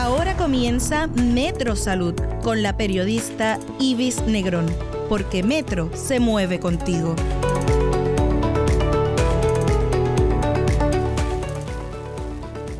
Ahora comienza Metro Salud con la periodista Ibis Negrón, porque Metro se mueve contigo.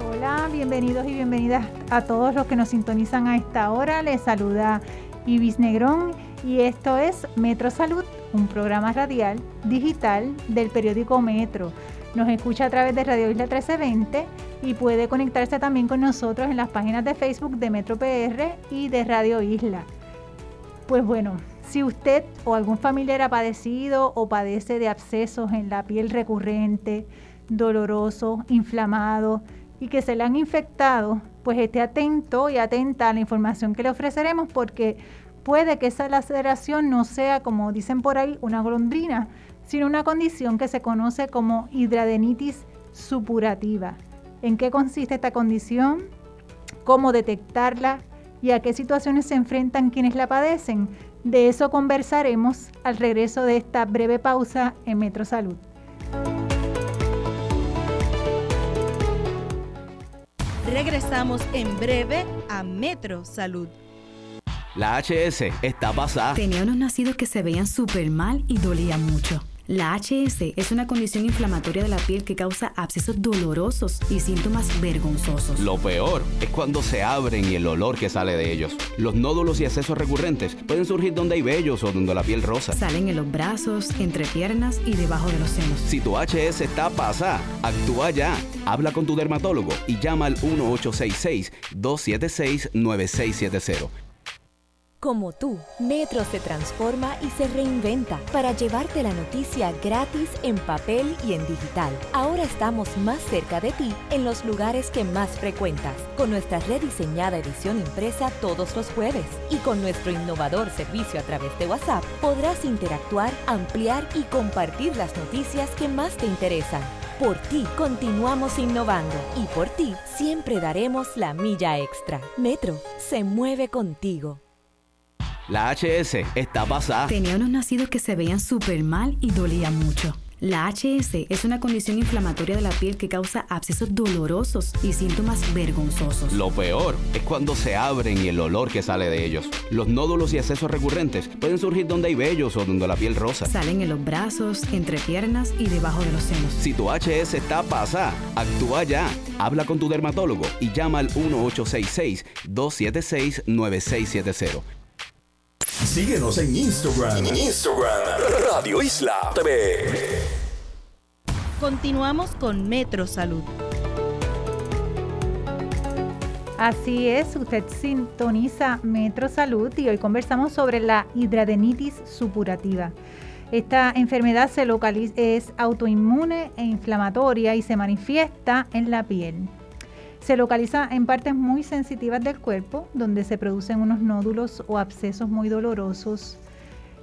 Hola, bienvenidos y bienvenidas a todos los que nos sintonizan a esta hora. Les saluda Ibis Negrón y esto es Metro Salud, un programa radial digital del periódico Metro. Nos escucha a través de Radio Isla 1320 y puede conectarse también con nosotros en las páginas de Facebook de Metro PR y de Radio Isla. Pues bueno, si usted o algún familiar ha padecido o padece de abscesos en la piel recurrente, doloroso, inflamado y que se le han infectado, pues esté atento y atenta a la información que le ofreceremos porque puede que esa laceración no sea, como dicen por ahí, una golondrina, sino una condición que se conoce como hidradenitis supurativa. ¿En qué consiste esta condición? ¿Cómo detectarla? ¿Y a qué situaciones se enfrentan quienes la padecen? De eso conversaremos al regreso de esta breve pausa en Metro Salud. Regresamos en breve a Metro Salud. La HS está pasada. Tenía unos nacidos que se veían súper mal y dolía mucho. La HS es una condición inflamatoria de la piel que causa abscesos dolorosos y síntomas vergonzosos. Lo peor es cuando se abren y el olor que sale de ellos. Los nódulos y abscesos recurrentes pueden surgir donde hay vellos o donde la piel rosa. Salen en los brazos, entre piernas y debajo de los senos. Si tu HS está pasada, actúa ya. Habla con tu dermatólogo y llama al 1866-276-9670. Como tú, Metro se transforma y se reinventa para llevarte la noticia gratis en papel y en digital. Ahora estamos más cerca de ti en los lugares que más frecuentas, con nuestra rediseñada edición impresa todos los jueves y con nuestro innovador servicio a través de WhatsApp podrás interactuar, ampliar y compartir las noticias que más te interesan. Por ti continuamos innovando y por ti siempre daremos la milla extra. Metro se mueve contigo. La HS está pasada. Tenía unos nacidos que se veían súper mal y dolía mucho. La HS es una condición inflamatoria de la piel que causa abscesos dolorosos y síntomas vergonzosos. Lo peor es cuando se abren y el olor que sale de ellos. Los nódulos y abscesos recurrentes pueden surgir donde hay vellos o donde la piel rosa. Salen en los brazos, entre piernas y debajo de los senos. Si tu HS está pasada, actúa ya. Habla con tu dermatólogo y llama al 1866-276-9670. Síguenos en Instagram. Instagram, Radio Isla TV. Continuamos con Metro Salud. Así es, usted sintoniza Metro Salud y hoy conversamos sobre la hidradenitis supurativa. Esta enfermedad se localiza, es autoinmune e inflamatoria y se manifiesta en la piel. Se localiza en partes muy sensitivas del cuerpo, donde se producen unos nódulos o abscesos muy dolorosos.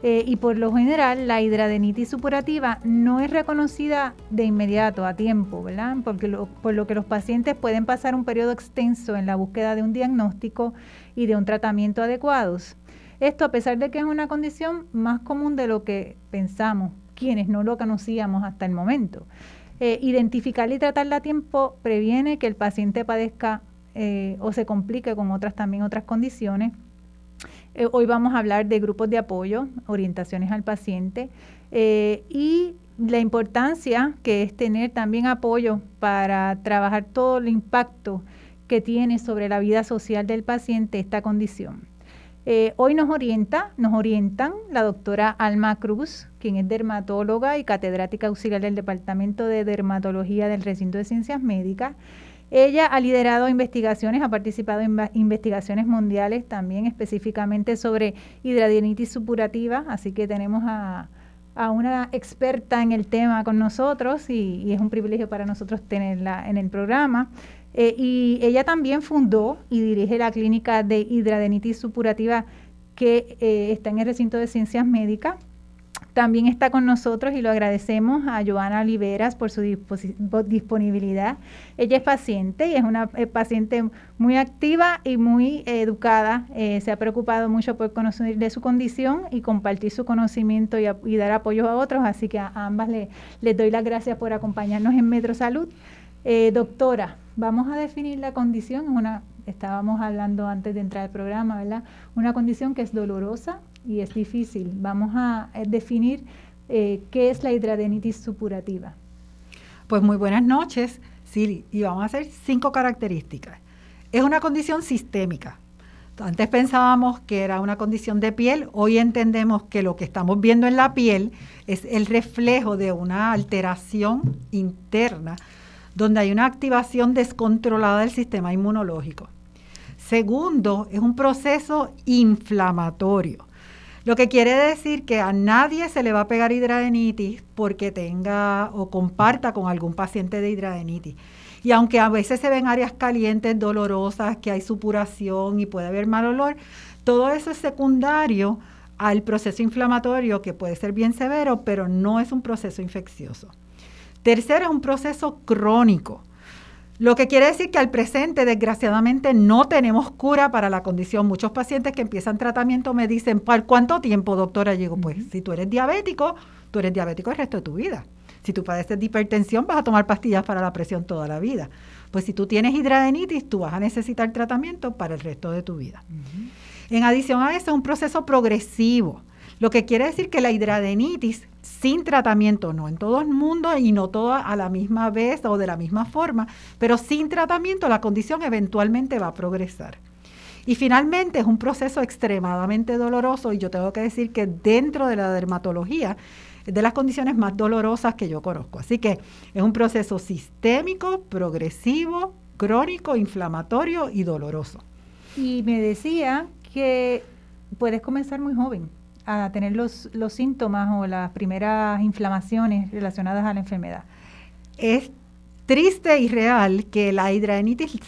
Eh, y por lo general, la hidradenitis supurativa no es reconocida de inmediato, a tiempo, ¿verdad? Porque por lo que los pacientes pueden pasar un periodo extenso en la búsqueda de un diagnóstico y de un tratamiento adecuados. Esto a pesar de que es una condición más común de lo que pensamos, quienes no lo conocíamos hasta el momento. Eh, identificarla y tratarla a tiempo previene que el paciente padezca eh, o se complique con otras también otras condiciones. Eh, hoy vamos a hablar de grupos de apoyo, orientaciones al paciente y la importancia que es tener también apoyo para trabajar todo el impacto que tiene sobre la vida social del paciente esta condición. Eh, hoy nos orienta, nos orientan la doctora Alma Cruz, quien es dermatóloga y catedrática auxiliar del Departamento de Dermatología del Recinto de Ciencias Médicas. Ella ha liderado investigaciones, ha participado en investigaciones mundiales también específicamente sobre hidradenitis supurativa, así que tenemos a, una experta en el tema con nosotros y, y, es un privilegio para nosotros tenerla en el programa. Eh, y ella también fundó y dirige la clínica de hidradenitis supurativa que eh, está en el recinto de ciencias médicas. También está con nosotros y lo agradecemos a Joana Oliveras por su disponibilidad. Ella es paciente y es una eh, paciente muy activa y muy educada. se ha preocupado mucho por conocer de su condición y compartir su conocimiento y, dar apoyo a otros. Así que a ambas les doy las gracias por acompañarnos en Metro Salud. doctora, vamos a definir la condición, una, estábamos hablando antes de entrar al programa, ¿verdad? Una condición que es dolorosa y es difícil. Vamos a eh, definir eh, qué es la hidradenitis supurativa. Pues muy buenas noches, Siri, y vamos a hacer cinco características. Es una condición sistémica. Antes pensábamos que era una condición de piel, hoy entendemos que lo que estamos viendo en la piel es el reflejo de una alteración interna donde hay una activación descontrolada del sistema inmunológico. Segundo, es un proceso inflamatorio. Lo que quiere decir que a nadie se le va a pegar hidradenitis porque tenga o comparta con algún paciente de hidradenitis. Y aunque a veces se ven áreas calientes, dolorosas, que hay supuración y puede haber mal olor, todo eso es secundario al proceso inflamatorio que puede ser bien severo, pero no es un proceso infeccioso. Tercero, es un proceso crónico. Lo que quiere decir que al presente, desgraciadamente, no tenemos cura para la condición. Muchos pacientes que empiezan tratamiento me dicen, ¿por cuánto tiempo, doctora? Digo, pues si tú eres diabético, tú eres diabético el resto de tu vida. Si tú padeces de hipertensión, vas a tomar pastillas para la presión toda la vida. Pues si tú tienes hidradenitis, tú vas a necesitar tratamiento para el resto de tu vida. En adición a eso, es un proceso progresivo. Lo que quiere decir que la hidradenitis sin tratamiento, no en todo el mundo y no toda a la misma vez o de la misma forma, pero sin tratamiento la condición eventualmente va a progresar. Y finalmente es un proceso extremadamente doloroso y yo tengo que decir que dentro de la dermatología es de las condiciones más dolorosas que yo conozco. Así que es un proceso sistémico, progresivo, crónico, inflamatorio y doloroso. Y me decía que puedes comenzar muy joven a tener los, los síntomas o las primeras inflamaciones relacionadas a la enfermedad. Es triste y real que la hidradenitis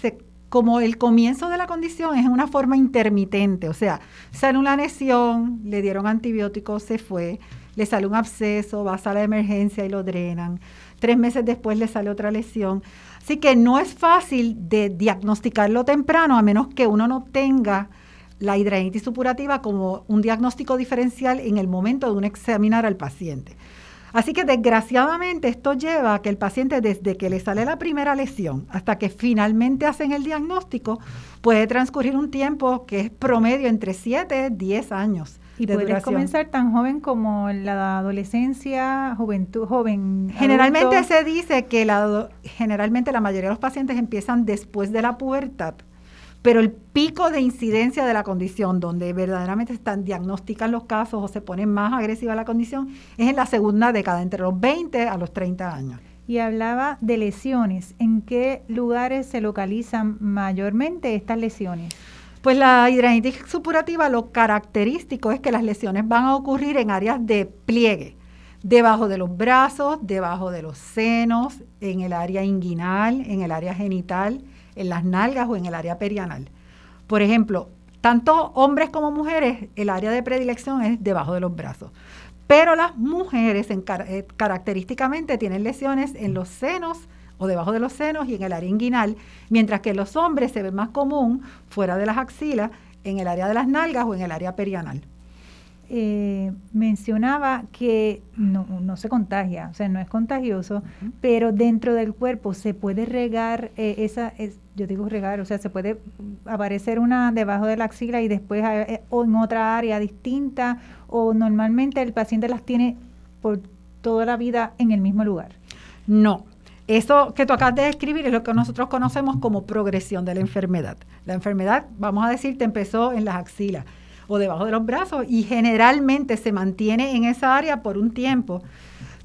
como el comienzo de la condición es una forma intermitente, o sea, sale una lesión, le dieron antibióticos, se fue, le sale un absceso, va a sala de emergencia y lo drenan. Tres meses después le sale otra lesión. Así que no es fácil de diagnosticarlo temprano a menos que uno no tenga la hidradenitis supurativa como un diagnóstico diferencial en el momento de uno examinar al paciente. Así que desgraciadamente esto lleva a que el paciente desde que le sale la primera lesión hasta que finalmente hacen el diagnóstico puede transcurrir un tiempo que es promedio entre 7 y 10 años. Y puede comenzar tan joven como la adolescencia, juventud, joven. Generalmente se dice que la, generalmente la mayoría de los pacientes empiezan después de la pubertad pero el pico de incidencia de la condición, donde verdaderamente están diagnostican los casos o se pone más agresiva la condición, es en la segunda década, entre los 20 a los 30 años. Y hablaba de lesiones. ¿En qué lugares se localizan mayormente estas lesiones? Pues la hidradenitis supurativa, lo característico es que las lesiones van a ocurrir en áreas de pliegue, debajo de los brazos, debajo de los senos, en el área inguinal, en el área genital, en las nalgas o en el área perianal. Por ejemplo, tanto hombres como mujeres, el área de predilección es debajo de los brazos. Pero las mujeres eh, característicamente tienen lesiones en los senos o debajo de los senos y en el área inguinal, mientras que los hombres se ve más común fuera de las axilas, en el área de las nalgas o en el área perianal. Eh, mencionaba que no, no, se contagia, o sea, no es contagioso, pero dentro del cuerpo se puede regar eh, esa, es, yo digo regar, o sea, se puede aparecer una debajo de la axila y después eh, o en otra área distinta, o normalmente el paciente las tiene por toda la vida en el mismo lugar. No, eso que tú acabas de describir es lo que nosotros conocemos como progresión de la enfermedad. La enfermedad, vamos a decir, te empezó en las axilas o debajo de los brazos y generalmente se mantiene en esa área por un tiempo.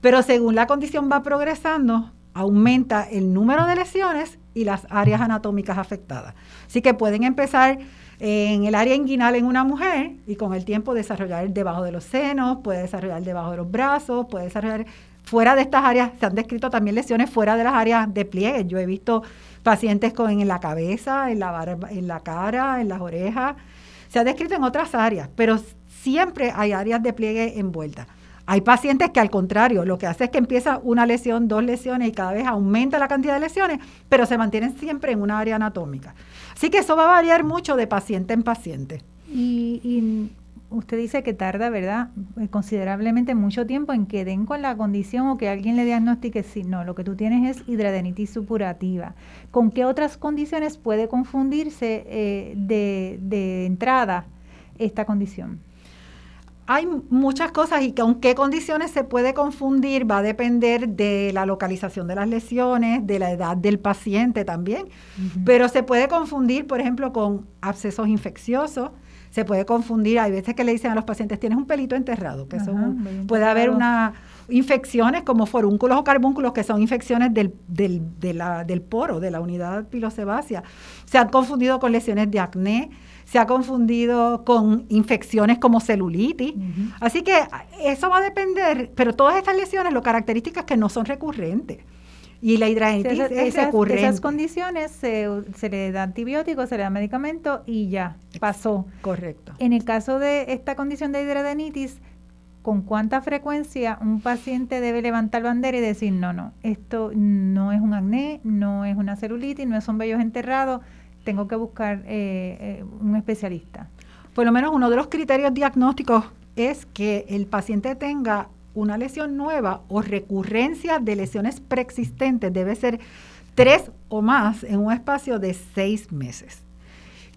Pero según la condición va progresando, aumenta el número de lesiones y las áreas anatómicas afectadas. Así que pueden empezar en el área inguinal en una mujer y con el tiempo desarrollar debajo de los senos, puede desarrollar debajo de los brazos, puede desarrollar fuera de estas áreas, se han descrito también lesiones fuera de las áreas de pliegue. Yo he visto pacientes con en la cabeza, en la, en la cara, en las orejas, se ha descrito en otras áreas, pero siempre hay áreas de pliegue envueltas. Hay pacientes que al contrario, lo que hace es que empieza una lesión, dos lesiones y cada vez aumenta la cantidad de lesiones, pero se mantienen siempre en una área anatómica. Así que eso va a variar mucho de paciente en paciente. Y, usted dice que tarda, ¿verdad? Eh, considerablemente mucho tiempo en que den con la condición o que alguien le diagnostique, si no, lo que tú tienes es hidradenitis supurativa. ¿Con qué otras condiciones puede confundirse eh, de, de entrada esta condición? hay muchas cosas y con qué condiciones se puede confundir va a depender de la localización de las lesiones, de la edad del paciente también, pero se puede confundir, por ejemplo, con abscesos infecciosos, se puede confundir, hay veces que le dicen a los pacientes, tienes un pelito enterrado, que puede haber una infecciones como forúnculos o carbúnculos, que son infecciones del, del, del poro, de la unidad pilosebácea. Se han confundido con lesiones de acné, se ha confundido con infecciones como celulitis. Así que eso va a depender, pero todas estas lesiones, lo características que no son recurrentes. Y la hidradenitis es recurrente. Esas condiciones se, se, le da antibiótico, se le da medicamento y ya, pasó. Correcto. En el caso de esta condición de hidradenitis, ¿con cuánta frecuencia un paciente debe levantar bandera y decir, no, no, esto no es un acné, no es una celulitis, no son vellos enterrados, tengo que buscar eh, eh, un especialista? Por lo menos uno de los criterios diagnósticos es que el paciente tenga una lesión nueva o recurrencia de lesiones preexistentes debe ser tres o más en un espacio de seis meses.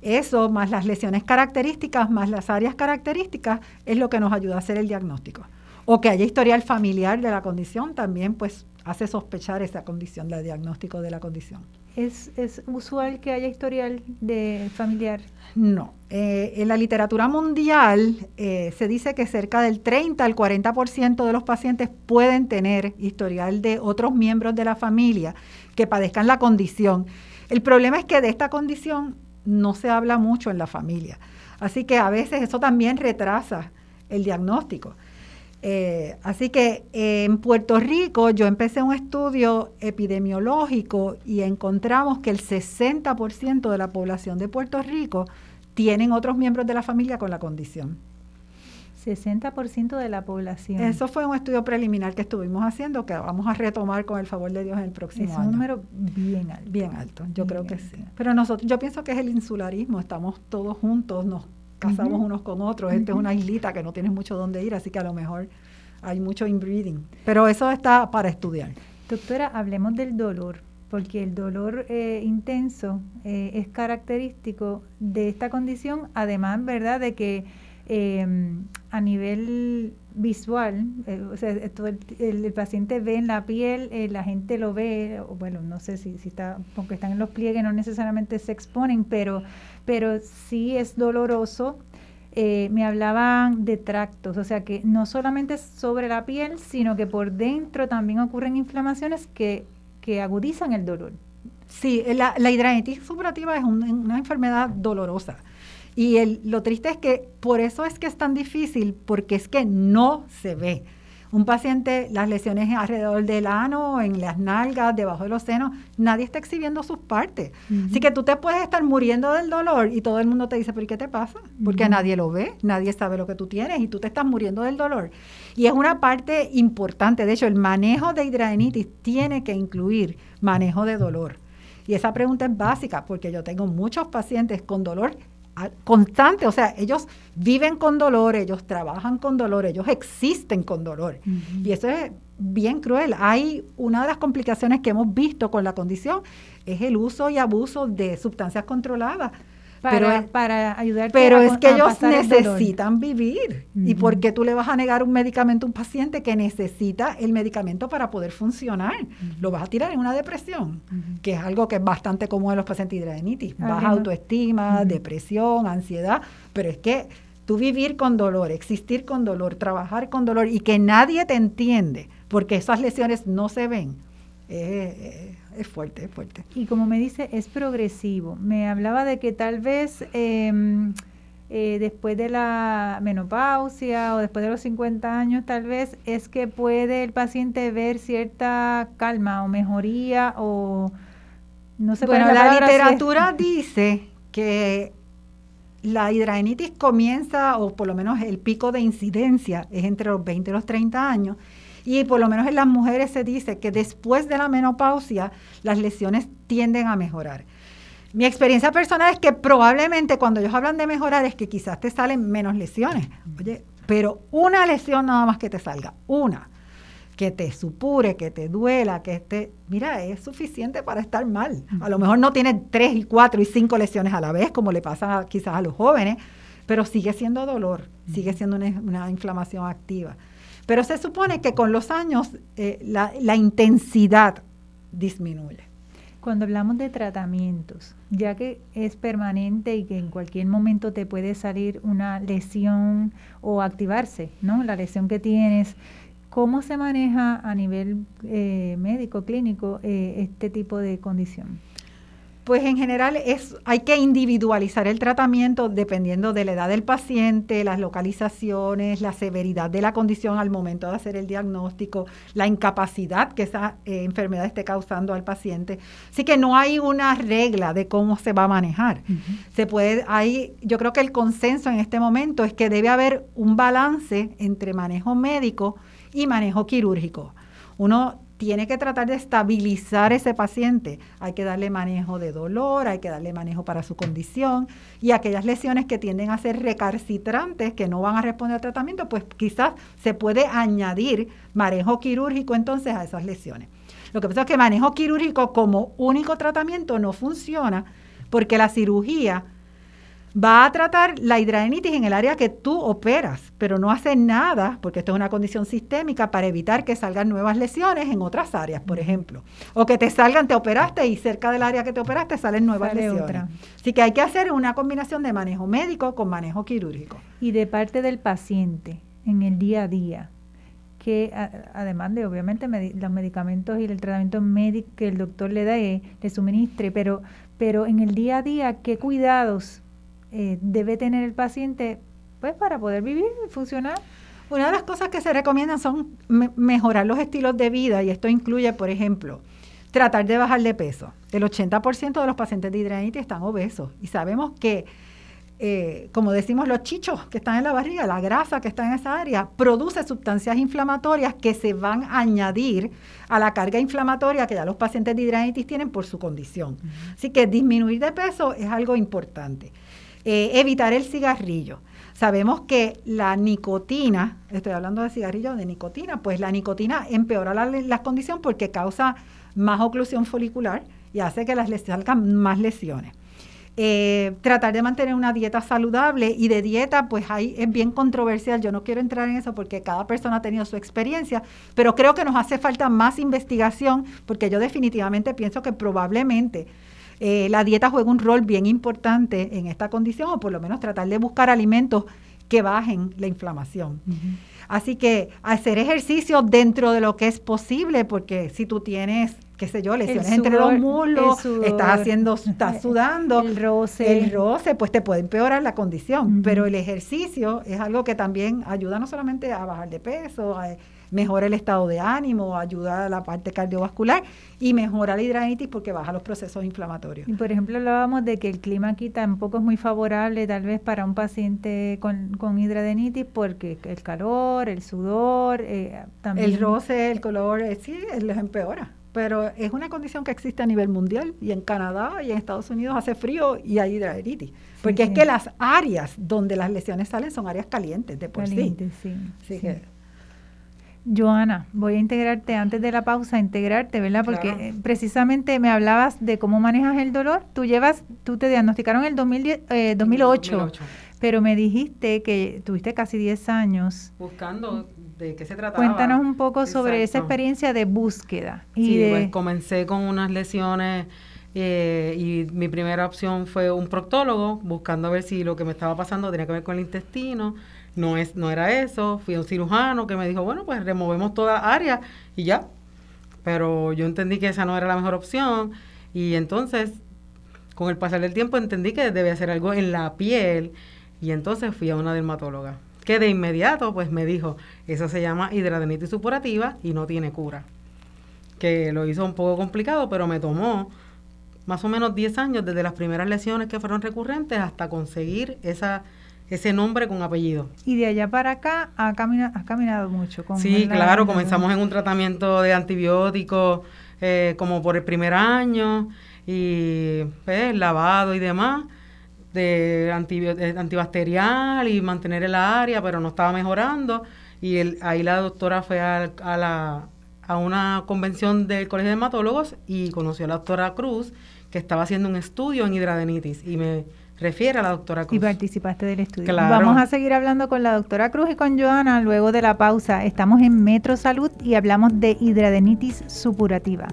Eso, más las lesiones características, más las áreas características, es lo que nos ayuda a hacer el diagnóstico. O que haya historial familiar de la condición, también pues hace sospechar esa condición, el diagnóstico de la condición. ¿Es, ¿Es, usual que haya historial de familiar? No. Eh, en la literatura mundial eh, se dice que cerca del 30 al 40% de los pacientes pueden tener historial de otros miembros de la familia que padezcan la condición. El problema es que de esta condición no se habla mucho en la familia. Así que a veces eso también retrasa el diagnóstico. Eh, así que en Puerto Rico yo empecé un estudio epidemiológico y encontramos que el 60% de la población de Puerto Rico tienen otros miembros de la familia con la condición. 60% de la población. Eso fue un estudio preliminar que estuvimos haciendo, que vamos a retomar con el favor de Dios en el próximo año. Es un número bien alto. Bien alto, yo creo que sí. Pero nosotros, yo pienso que es el insularismo, estamos todos juntos, nos casamos unos con otros. Esta es una islita que no tienes mucho dónde ir, así que a lo mejor hay mucho inbreeding. Pero eso está para estudiar. Doctora, hablemos del dolor, porque el dolor eh, intenso eh, es característico de esta condición, además, ¿verdad?, de que em, a nivel visual, eh, o sea, el, paciente ve en la piel, la gente lo ve, bueno, no sé si, está, porque están en los pliegues, no necesariamente se exponen, pero pero sí es doloroso. Eh, me hablaban de tractos, o sea que no solamente sobre la piel, sino que por dentro también ocurren inflamaciones que, que agudizan el dolor. Sí, la, la hidradenitis supurativa es una enfermedad dolorosa. Y el, lo triste es que por eso es que es tan difícil, porque es que no se ve un paciente, las lesiones alrededor del ano, en las nalgas, debajo de los senos, nadie está exhibiendo sus partes. Así que tú te puedes estar muriendo del dolor y todo el mundo te dice, ¿pero qué te pasa? Porque nadie lo ve, nadie sabe lo que tú tienes y tú te estás muriendo del dolor. Y es una parte importante. De hecho, el manejo de hidradenitis tiene que incluir manejo de dolor. Y esa pregunta es básica porque yo tengo muchos pacientes con dolor constante, o sea, ellos viven con dolor, ellos trabajan con dolor, ellos existen con dolor. Y eso es bien cruel. Hay una de las complicaciones que hemos visto con la condición es el uso y abuso de sustancias controladas para, pero, para ayudarte pero es que ellos necesitan vivir. ¿Y por qué tú le vas a negar un medicamento a un paciente que necesita el medicamento para poder funcionar? Lo vas a tirar en una depresión, que es algo que es bastante común en los pacientes de hidradenitis. Baja autoestima, depresión, ansiedad, pero es que tú vivir con dolor, existir con dolor, trabajar con dolor y que nadie te entiende, porque esas lesiones no se ven, es fuerte, es fuerte. Y como me dice, es progresivo. Me hablaba de que tal vez em, eh, después de la menopausia o después de los 50 años, tal vez es que puede el paciente ver cierta calma o mejoría o no sé. Bueno, la, literatura dice que la hidradenitis comienza, o por lo menos el pico de incidencia es entre los 20 y los 30 años, y por lo menos en las mujeres se dice que después de la menopausia las lesiones tienden a mejorar. Mi experiencia personal es que probablemente cuando ellos hablan de mejorar es que quizás te salen menos lesiones. Oye, pero una lesión nada más que te salga, una, que te supure, que te duela, que esté, mira, es suficiente para estar mal. A lo mejor no tiene tres y cuatro y cinco lesiones a la vez, como le pasa quizás a los jóvenes, pero sigue siendo dolor, sigue siendo una, inflamación activa. Pero se supone que con los años eh, la, la intensidad disminuye. Cuando hablamos de tratamientos, ya que es permanente y que en cualquier momento te puede salir una lesión o activarse, ¿no? La lesión que tienes, ¿cómo se maneja a nivel eh, médico, clínico, eh, este tipo de condición? Pues en general es, hay que individualizar el tratamiento dependiendo de la edad del paciente, las localizaciones, la severidad de la condición al momento de hacer el diagnóstico, la incapacidad que esa eh, enfermedad esté causando al paciente. Así que no hay una regla de cómo se va a manejar. Se puede, hay, yo creo que el consenso en este momento es que debe haber un balance entre manejo médico y manejo quirúrgico. Uno tiene que tratar de estabilizar ese paciente. Hay que darle manejo de dolor, hay que darle manejo para su condición y aquellas lesiones que tienden a ser recalcitrantes, que no van a responder al tratamiento, pues quizás se puede añadir manejo quirúrgico entonces a esas lesiones. Lo que pasa es que manejo quirúrgico como único tratamiento no funciona porque la cirugía va a tratar la hidradenitis en el área que tú operas, pero no hace nada, porque esto es una condición sistémica, para evitar que salgan nuevas lesiones en otras áreas, por ejemplo. O que te salgan, te operaste y cerca del área que te operaste salen nuevas lesiones. Así que hay que hacer una combinación de manejo médico con manejo quirúrgico. Y de parte del paciente, en el día a día, que además de obviamente los medicamentos y el tratamiento médico que el doctor le da, eh, le suministre, pero, pero en el día a día, ¿qué cuidados eh, debe tener el paciente pues para poder vivir y funcionar. Una de las cosas que se recomiendan son mejorar los estilos de vida y esto incluye, por ejemplo, tratar de bajar de peso. El 80% de los pacientes de hidradenitis están obesos y sabemos que, eh, como decimos, los chichos que están en la barriga, la grasa que está en esa área, produce sustancias inflamatorias que se van a añadir a la carga inflamatoria que ya los pacientes de hidradenitis tienen por su condición. Así que disminuir de peso es algo importante. Eh, evitar el cigarrillo. Sabemos que la nicotina, estoy hablando de cigarrillo de nicotina, pues la nicotina empeora la, condición porque causa más oclusión folicular y hace que las salgan más lesiones. Eh, tratar de mantener una dieta saludable y de dieta, pues ahí es bien controversial. Yo no quiero entrar en eso porque cada persona ha tenido su experiencia, pero creo que nos hace falta más investigación porque yo definitivamente pienso que probablemente eh, la dieta juega un rol bien importante en esta condición, o por lo menos tratar de buscar alimentos que bajen la inflamación. Así que hacer ejercicio dentro de lo que es posible, porque si tú tienes, qué sé yo, lesiones entre los muslos, estás haciendo, estás sudando, el roce, el roce, pues te puede empeorar la condición. Pero el ejercicio es algo que también ayuda no solamente a bajar de peso, a, mejora el estado de ánimo, ayuda a la parte cardiovascular y mejora la hidradenitis porque baja los procesos inflamatorios. Y por ejemplo, hablábamos de que el clima aquí tampoco es muy favorable tal vez para un paciente con, con hidradenitis porque el calor, el sudor, eh, también... El roce, el color, eh, sí, les empeora pero es una condición que existe a nivel mundial y en Canadá y en Estados Unidos hace frío y hay hidradenitis. Porque es que las áreas donde las lesiones salen son áreas calientes de por calientes, sí. sí. Joana, voy a integrarte antes de la pausa, integrarte, ¿verdad? Porque eh, precisamente me hablabas de cómo manejas el dolor. Tú llevas, tú te diagnosticaron en el 2008, 2008, pero me dijiste que tuviste casi 10 años. Buscando de qué se trataba. Cuéntanos un poco sobre esa experiencia de búsqueda. Y sí, pues comencé con unas lesiones eh, y mi primera opción fue un proctólogo, buscando a ver si lo que me estaba pasando tenía que ver con el intestino no, es, no era eso, fui a un cirujano que me dijo, bueno, pues removemos toda área y ya. Pero yo entendí que esa no era la mejor opción y entonces con el pasar del tiempo entendí que debía hacer algo en la piel y entonces fui a una dermatóloga que de inmediato pues me dijo, eso se llama hidradenitis supurativa y no tiene cura. Que lo hizo un poco complicado, pero me tomó más o menos 10 años desde las primeras lesiones que fueron recurrentes hasta conseguir esa ese nombre con apellido. Y de allá para acá ha caminado, has caminado mucho. Con sí, claro, comenzamos en un tratamiento de antibióticos eh, como por el primer año y pues, lavado y demás, de, antibacterial y mantener el área, pero no estaba mejorando. Y el, ahí la doctora fue a, a, la, a una convención del Colegio de Hematólogos y conoció a la doctora Cruz, que estaba haciendo un estudio en hidradenitis y me refiere a la doctora Cruz. Y participaste del estudio. Vamos a seguir hablando con la doctora Cruz y con Joana luego de la pausa. Estamos en Metro Salud y hablamos de hidradenitis supurativa.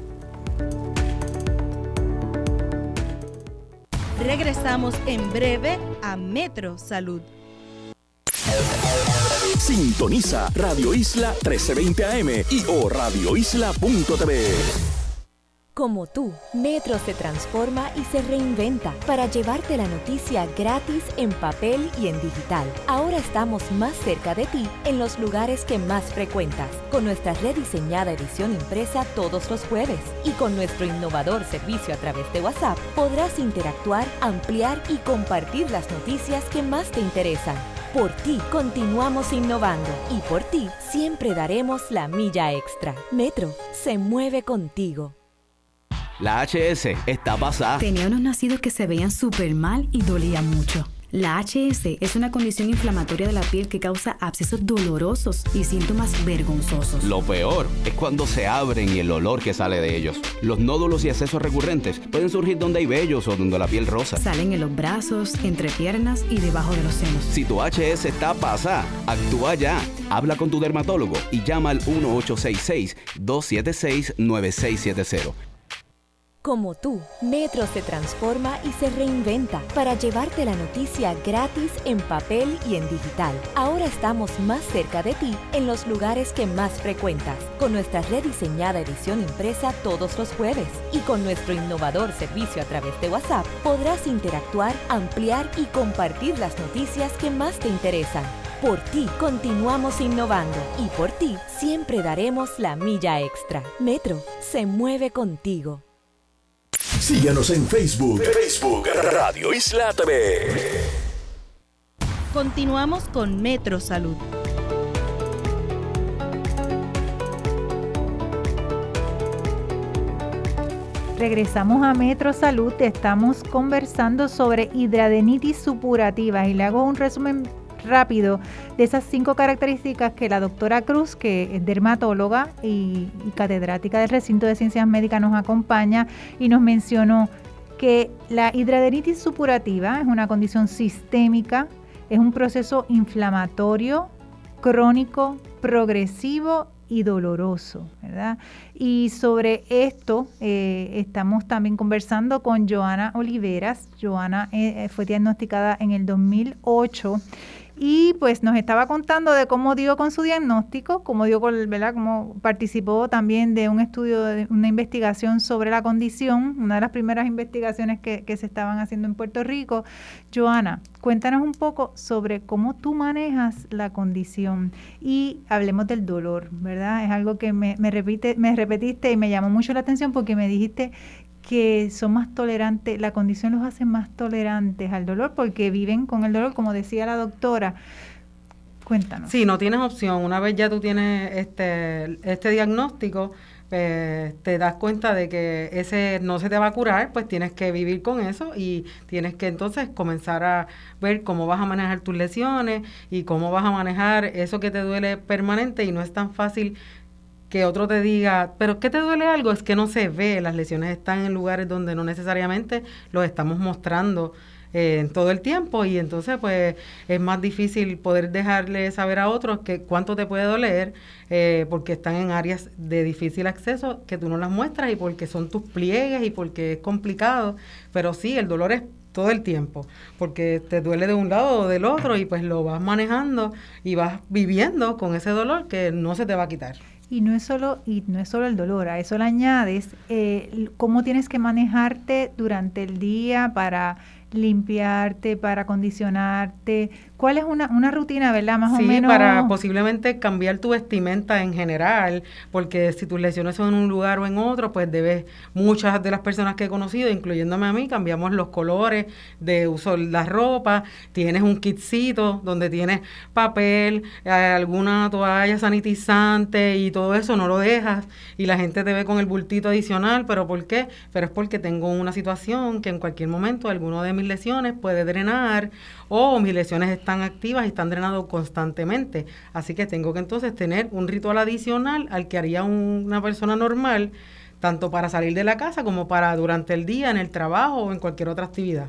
Regresamos en breve a Metro Salud. Sintoniza Radio Isla 1320 AM y o radioisla.tv. Como tú, Metro se transforma y se reinventa para llevarte la noticia gratis en papel y en digital. Ahora estamos más cerca de ti en los lugares que más frecuentas, con nuestra rediseñada edición impresa todos los jueves y con nuestro innovador servicio a través de WhatsApp podrás interactuar, ampliar y compartir las noticias que más te interesan. Por ti continuamos innovando y por ti siempre daremos la milla extra. Metro se mueve contigo. La HS está pasada. Tenía unos nacidos que se veían súper mal y dolía mucho. La HS es una condición inflamatoria de la piel que causa abscesos dolorosos y síntomas vergonzosos. Lo peor es cuando se abren y el olor que sale de ellos. Los nódulos y abscesos recurrentes pueden surgir donde hay vellos o donde la piel rosa. Salen en los brazos, entre piernas y debajo de los senos. Si tu HS está pasada, actúa ya. Habla con tu dermatólogo y llama al 1866 276 9670 como tú, Metro se transforma y se reinventa para llevarte la noticia gratis en papel y en digital. Ahora estamos más cerca de ti en los lugares que más frecuentas, con nuestra rediseñada edición impresa todos los jueves y con nuestro innovador servicio a través de WhatsApp podrás interactuar, ampliar y compartir las noticias que más te interesan. Por ti continuamos innovando y por ti siempre daremos la milla extra. Metro se mueve contigo. Síguenos en Facebook. Facebook Radio Isla TV. Continuamos con Metro Salud. Regresamos a Metro Salud, estamos conversando sobre hidradenitis supurativa y le hago un resumen rápido de esas cinco características que la doctora Cruz, que es dermatóloga y, catedrática del recinto de ciencias médicas, nos acompaña y nos mencionó que la hidradenitis supurativa es una condición sistémica, es un proceso inflamatorio, crónico, progresivo y doloroso, ¿verdad? Y sobre esto eh, estamos también conversando con Joana Oliveras. Joana eh, fue diagnosticada en el 2008 y pues nos estaba contando de cómo dio con su diagnóstico, cómo dio con, ¿verdad? Cómo participó también de un estudio, de una investigación sobre la condición, una de las primeras investigaciones que, que se estaban haciendo en Puerto Rico. Joana, cuéntanos un poco sobre cómo tú manejas la condición y hablemos del dolor, ¿verdad? Es algo que me, me, repite, me repetiste y me llamó mucho la atención porque me dijiste que son más tolerantes, la condición los hace más tolerantes al dolor porque viven con el dolor, como decía la doctora. Cuéntanos. Sí, no tienes opción. Una vez ya tú tienes este, este diagnóstico, pues, te das cuenta de que ese no se te va a curar, pues tienes que vivir con eso y tienes que entonces comenzar a ver cómo vas a manejar tus lesiones y cómo vas a manejar eso que te duele permanente y no es tan fácil que otro te diga, pero ¿qué te duele algo? Es que no se ve, las lesiones están en lugares donde no necesariamente los estamos mostrando eh, en todo el tiempo y entonces pues es más difícil poder dejarle saber a otros que cuánto te puede doler eh, porque están en áreas de difícil acceso que tú no las muestras y porque son tus pliegues y porque es complicado, pero sí, el dolor es todo el tiempo, porque te duele de un lado o del otro y pues lo vas manejando y vas viviendo con ese dolor que no se te va a quitar. Y no es solo, y no es solo el dolor, a eso le añades eh, cómo tienes que manejarte durante el día para limpiarte, para condicionarte? ¿Cuál es una, una rutina, verdad? Más sí, o menos. para posiblemente cambiar tu vestimenta en general, porque si tus lesiones son en un lugar o en otro, pues debes, muchas de las personas que he conocido, incluyéndome a mí, cambiamos los colores de uso de la ropa, tienes un kitcito donde tienes papel, alguna toalla sanitizante y todo eso, no lo dejas y la gente te ve con el bultito adicional, pero ¿por qué? Pero es porque tengo una situación que en cualquier momento alguno de mis lesiones puede drenar o mis lesiones están activas y están drenando constantemente. Así que tengo que entonces tener un ritual adicional al que haría una persona normal, tanto para salir de la casa como para durante el día, en el trabajo o en cualquier otra actividad.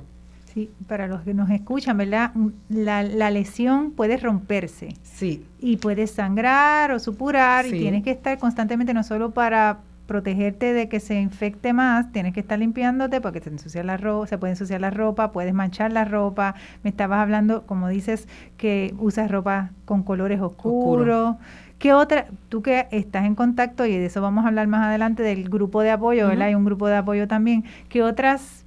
Sí, para los que nos escuchan, ¿verdad? La, la lesión puede romperse. Sí. Y puede sangrar o supurar y tienes que estar constantemente no solo para protegerte de que se infecte más, tienes que estar limpiándote porque se ensucia la ropa, se puede ensuciar la ropa, puedes manchar la ropa. Me estabas hablando, como dices, que usas ropa con colores oscuros. ¿Qué otra, tú que estás en contacto, y de eso vamos a hablar más adelante, del grupo de apoyo, ¿verdad? Hay un grupo de apoyo también. ¿Qué otras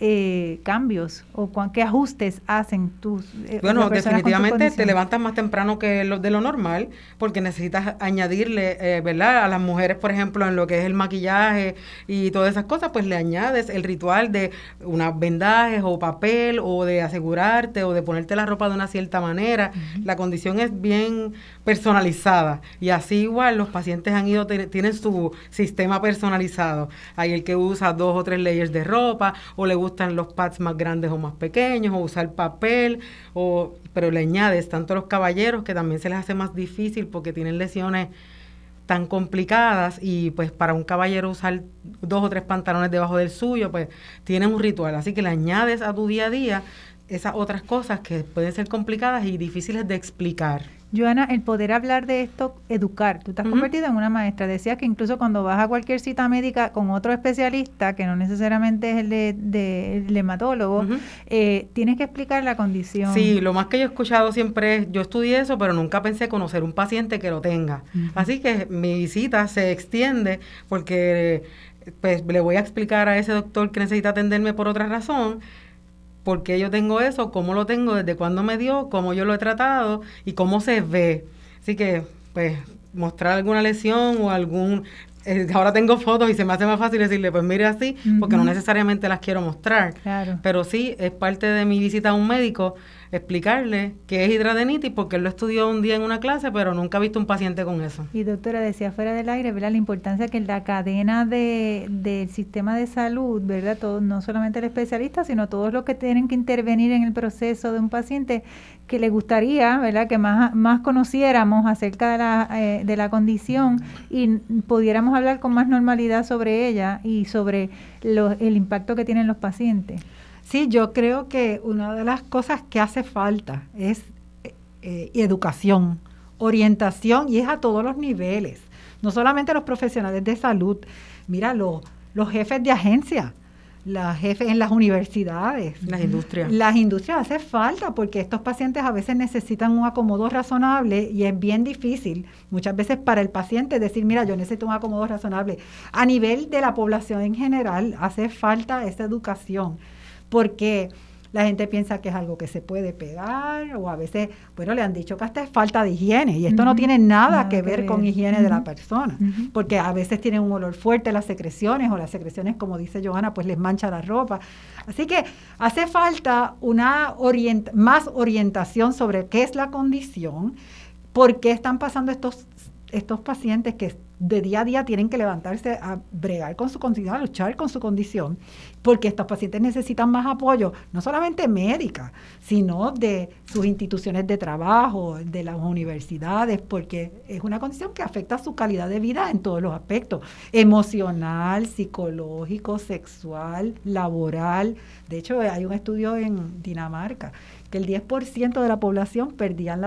eh, cambios o qué ajustes hacen tus eh, bueno definitivamente te levantas más temprano que lo de lo normal porque necesitas añadirle eh, verdad a las mujeres por ejemplo en lo que es el maquillaje y todas esas cosas pues le añades el ritual de unas vendajes o papel o de asegurarte o de ponerte la ropa de una cierta manera. La condición es bien personalizada y así igual los pacientes han ido tienen su sistema personalizado. Hay el que usa dos o tres layers de ropa o le gustan los pads más grandes o más pequeños, o usar papel, o, pero le añades tanto a los caballeros que también se les hace más difícil porque tienen lesiones tan complicadas y pues para un caballero usar dos o tres pantalones debajo del suyo, pues tienen un ritual. Así que le añades a tu día a día esas otras cosas que pueden ser complicadas y difíciles de explicar. Joana, el poder hablar de esto, educar. Tú te has convertido en una maestra. Decías que incluso cuando vas a cualquier cita médica con otro especialista, que no necesariamente es el de, hematólogo, eh, tienes que explicar la condición. Sí, lo más que yo he escuchado siempre es, yo estudié eso, pero nunca pensé conocer un paciente que lo tenga. Así que mi visita se extiende porque pues le voy a explicar a ese doctor que necesita atenderme por otra razón por qué yo tengo eso, cómo lo tengo, desde cuándo me dio, cómo yo lo he tratado y cómo se ve. Así que, pues, mostrar alguna lesión o algún... Eh, ahora tengo fotos y se me hace más fácil decirle, pues mire así, porque no necesariamente las quiero mostrar. Claro. Pero sí, es parte de mi visita a un médico explicarle qué es hidradenitis porque él lo estudió un día en una clase, pero nunca ha visto un paciente con eso. Y doctora, decía fuera del aire, ¿verdad? La importancia que la cadena de, del sistema de salud, ¿verdad? Todo, no solamente el especialista, sino todos los que tienen que intervenir en el proceso de un paciente, que le gustaría, ¿verdad? Que más, más conociéramos acerca de la, eh, de la condición y pudiéramos hablar con más normalidad sobre ella y sobre el impacto que tienen los pacientes. Sí, yo creo que una de las cosas que hace falta es eh, educación, orientación y es a todos los niveles, no solamente los profesionales de salud, mira, los jefes de agencia, los jefes en las universidades. Las industrias. Las industrias hace falta porque estos pacientes a veces necesitan un acomodo razonable y es bien difícil muchas veces para el paciente decir, mira, yo necesito un acomodo razonable. A nivel de la población en general hace falta esa educación porque la gente piensa que es algo que se puede pegar o a veces, bueno, le han dicho que hasta es falta de higiene y esto no tiene nada, que, ver con higiene de la persona, porque a veces tienen un olor fuerte las secreciones o las secreciones, como dice Johanna, pues les mancha la ropa. Así que hace falta una más orientación sobre qué es la condición, por qué están pasando estos, estos pacientes que de día a día tienen que levantarse a bregar con su condición, a luchar con su condición, porque estos pacientes necesitan más apoyo, no solamente médica, sino de sus instituciones de trabajo, de las universidades, porque es una condición que afecta su calidad de vida en todos los aspectos, emocional, psicológico, sexual, laboral. De hecho, hay un estudio en Dinamarca que el 10% de la población perdían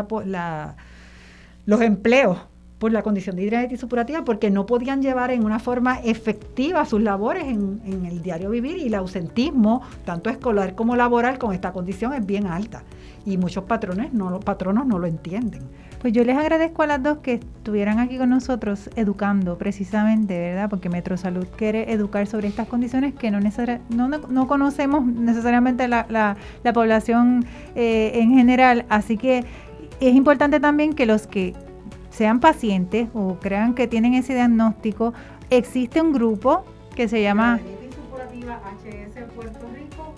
los empleos por la condición de hidradenitis supurativa porque no podían llevar en una forma efectiva sus labores en, el diario vivir y el ausentismo, tanto escolar como laboral, con esta condición es bien alta y muchos patrones no, los patronos no lo entienden. Pues yo les agradezco a las dos que estuvieran aquí con nosotros educando precisamente, ¿verdad? Porque Metrosalud quiere educar sobre estas condiciones que no, no, no conocemos necesariamente la, la, población eh, en general. Así que es importante también que los que sean pacientes o crean que tienen ese diagnóstico, existe un grupo que se llama...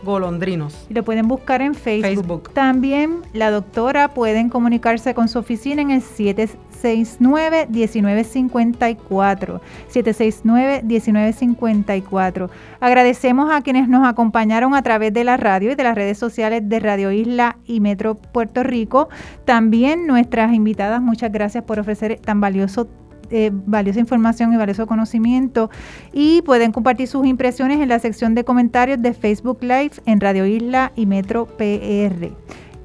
Golondrinos. Y lo pueden buscar en Facebook. También la doctora pueden comunicarse con su oficina en el 769-1954. 769-1954. Agradecemos a quienes nos acompañaron a través de la radio y de las redes sociales de Radio Isla y Metro Puerto Rico. También nuestras invitadas, muchas gracias por ofrecer tan valioso eh, valiosa información y valioso conocimiento. Y pueden compartir sus impresiones en la sección de comentarios de Facebook Live en Radio Isla y Metro PR.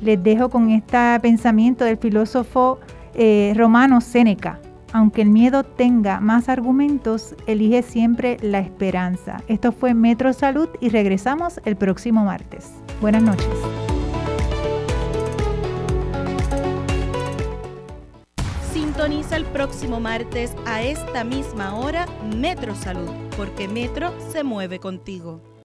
Les dejo con este pensamiento del filósofo eh, romano Séneca. Aunque el miedo tenga más argumentos, elige siempre la esperanza. Esto fue Metro Salud y regresamos el próximo martes. Buenas noches. Sintoniza el próximo martes a esta misma hora Metro Salud, porque Metro se mueve contigo.